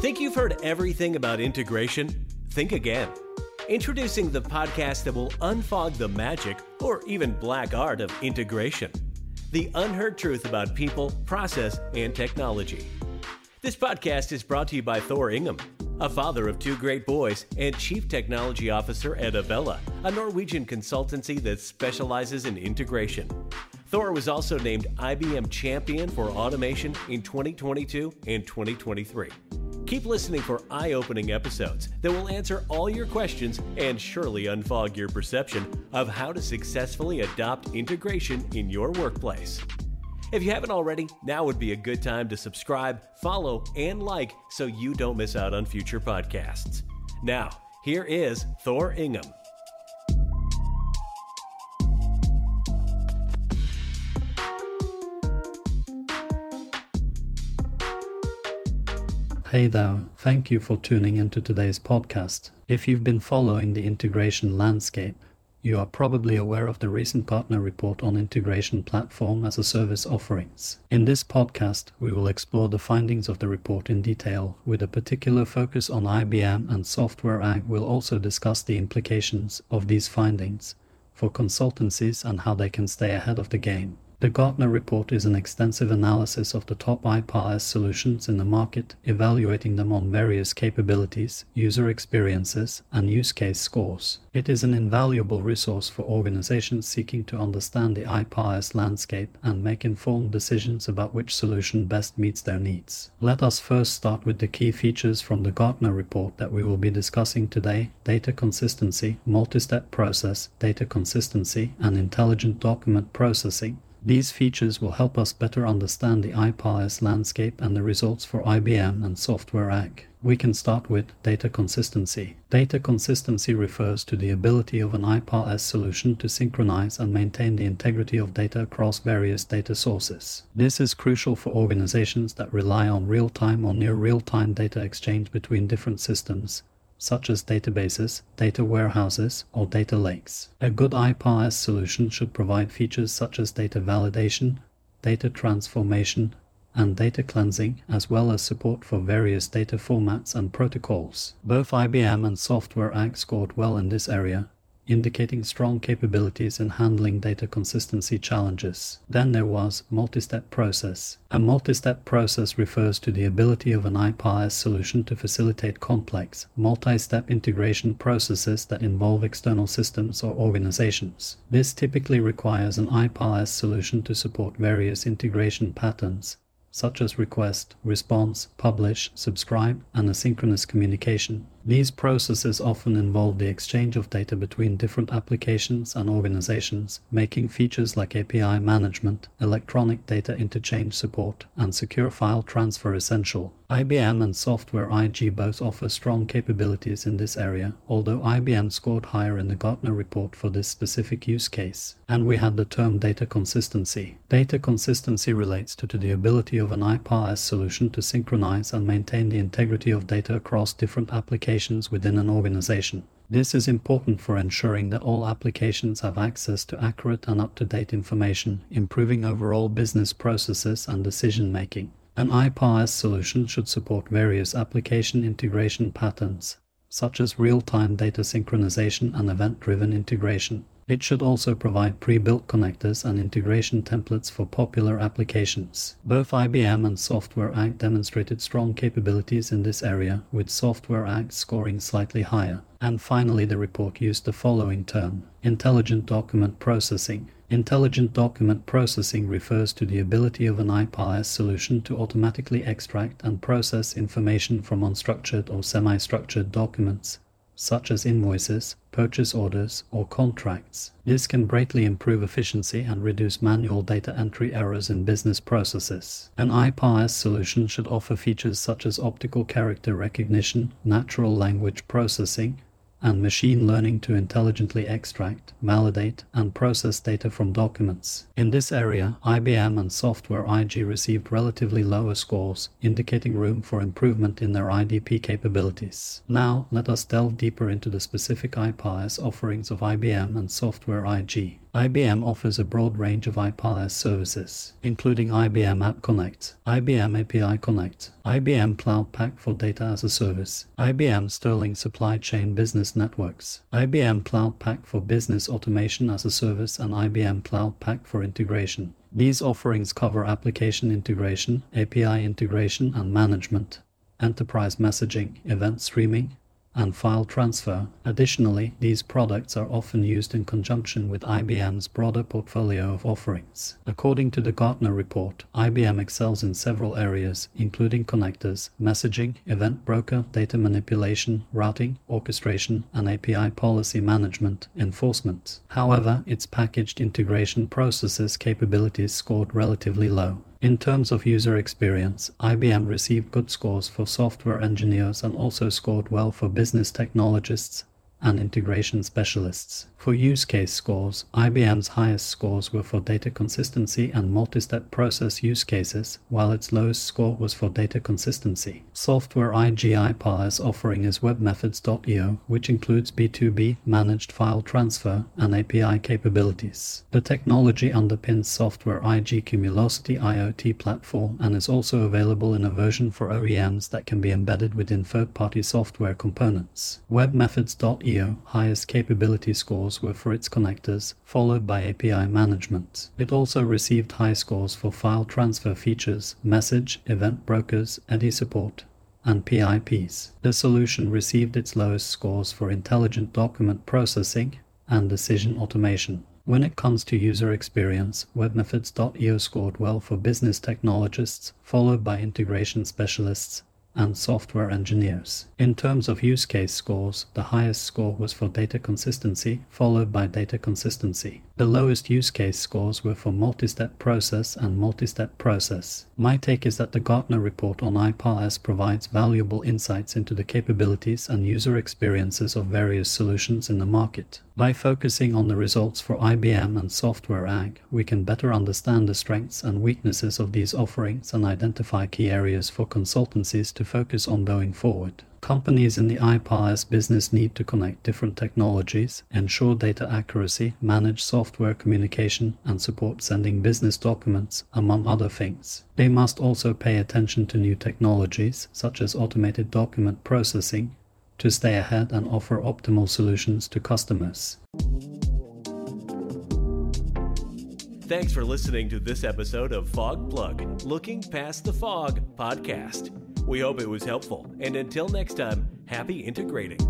Think you've heard everything about integration? Think again. Introducing the podcast that will unfog the magic or even black art of integration. The unheard truth about people, process, and technology. This podcast is brought to you by Thor Ingham, a father of two great boys and chief technology officer at Avella, a Norwegian consultancy that specializes in integration. Thor was also named IBM Champion for Automation in 2022 and 2023. Keep listening for eye opening episodes that will answer all your questions and surely unfog your perception of how to successfully adopt integration in your workplace. If you haven't already, now would be a good time to subscribe, follow, and like so you don't miss out on future podcasts. Now, here is Thor Ingham. Hey there, thank you for tuning into today's podcast. If you've been following the integration landscape, you are probably aware of the recent Gartner report on integration platform as a service offerings. In this podcast, we will explore the findings of the report in detail, with a particular focus on IBM and Software AG. We'll also discuss the implications of these findings for consultancies and how they can stay ahead of the game. The Gartner report is an extensive analysis of the top iPaaS solutions in the market, evaluating them on various capabilities, user experiences, and use case scores. It is an invaluable resource for organizations seeking to understand the iPaaS landscape and make informed decisions about which solution best meets their needs. Let us first start with the key features from the Gartner report that we will be discussing today data consistency, multi step process, data consistency, and intelligent document processing. These features will help us better understand the iPaaS landscape and the results for IBM and Software AG. We can start with data consistency. Data consistency refers to the ability of an iPaaS solution to synchronize and maintain the integrity of data across various data sources. This is crucial for organizations that rely on real-time or near real-time data exchange between different systems such as databases, data warehouses, or data lakes. A good iPaaS solution should provide features such as data validation, data transformation, and data cleansing, as well as support for various data formats and protocols. Both IBM and Software AG scored well in this area, indicating strong capabilities in handling data consistency challenges. Then there was multi-step process. A multi-step process refers to the ability of an iPaaS solution to facilitate complex, multi-step integration processes that involve external systems or organizations. This typically requires an iPaaS solution to support various integration patterns, such as request, response, publish, subscribe, and asynchronous communication. These processes often involve the exchange of data between different applications and organizations, making features like API management, electronic data interchange support, and secure file transfer essential. IBM and Software AG both offer strong capabilities in this area, although IBM scored higher in the Gartner report for this specific use case. And we had the term data consistency. Data consistency relates to, to the ability of an iPaaS solution to synchronize and maintain the integrity of data across different applications applications within an organization. This is important for ensuring that all applications have access to accurate and up-to-date information, improving overall business processes and decision making. An iPaaS solution should support various application integration patterns, such as real-time data synchronization and event-driven integration. It should also provide pre-built connectors and integration templates for popular applications. Both IBM and Software AG demonstrated strong capabilities in this area, with Software AG scoring slightly higher. And finally, the report used the following term intelligent document processing. Intelligent document processing refers to the ability of an iPaaS solution to automatically extract and process information from unstructured or semi structured documents such as invoices, purchase orders, or contracts. This can greatly improve efficiency and reduce manual data entry errors in business processes. An iPaaS solution should offer features such as optical character recognition, natural language processing, and machine learning to intelligently extract, validate, and process data from documents. In this area, IBM and Software AG received relatively lower scores, indicating room for improvement in their IDP capabilities. Now, let us delve deeper into the specific iPaaS offerings of IBM and Software AG. IBM offers a broad range of IPaaS services, including IBM App Connect, IBM API Connect, IBM Cloud Pak for Data as a Service, IBM Sterling Supply Chain Business Networks, IBM Cloud Pak for Business Automation as a Service, and IBM Cloud Pak for Integration. These offerings cover application integration, API integration and management, enterprise messaging, event streaming, and file transfer. Additionally, these products are often used in conjunction with IBM's broader portfolio of offerings. According to the Gartner report, IBM excels in several areas, including connectors, messaging, event broker, data manipulation, routing, orchestration, and API policy management enforcement. However, its packaged integration processes capabilities scored relatively low. In terms of user experience, IBM received good scores for software engineers and also scored well for business technologists and integration specialists. For use case scores, IBM's highest scores were for data consistency and multi-step process use cases, while its lowest score was for data consistency. Software AG iPaaS offering is webmethods.io, which includes B2B, managed file transfer, and API capabilities. The technology underpins Software AG Cumulocity IoT platform and is also available in a version for OEMs that can be embedded within third-party software components. Webmethods.io highest capability scores were for its connectors, followed by API management. It also received high scores for file transfer features, message, event brokers, EDI support, and PIPs. The solution received its lowest scores for intelligent document processing and decision automation. When it comes to user experience, WebMethods.io scored well for business technologists, followed by integration specialists and software engineers. In terms of use case scores, the highest score was for data consistency, followed by data consistency. The lowest use case scores were for multi-step process and multi-step process. My take is that the Gartner report on IPaaS provides valuable insights into the capabilities and user experiences of various solutions in the market. By focusing on the results for IBM and Software AG, we can better understand the strengths and weaknesses of these offerings and identify key areas for consultancies to focus on going forward. Companies in the IPaaS business need to connect different technologies, ensure data accuracy, manage software communication, and support sending business documents, among other things. They must also pay attention to new technologies, such as automated document processing, to stay ahead and offer optimal solutions to customers. Thanks for listening to this episode of Fogplug Looking Past the Fog podcast. We hope it was helpful, and until next time, happy integrating.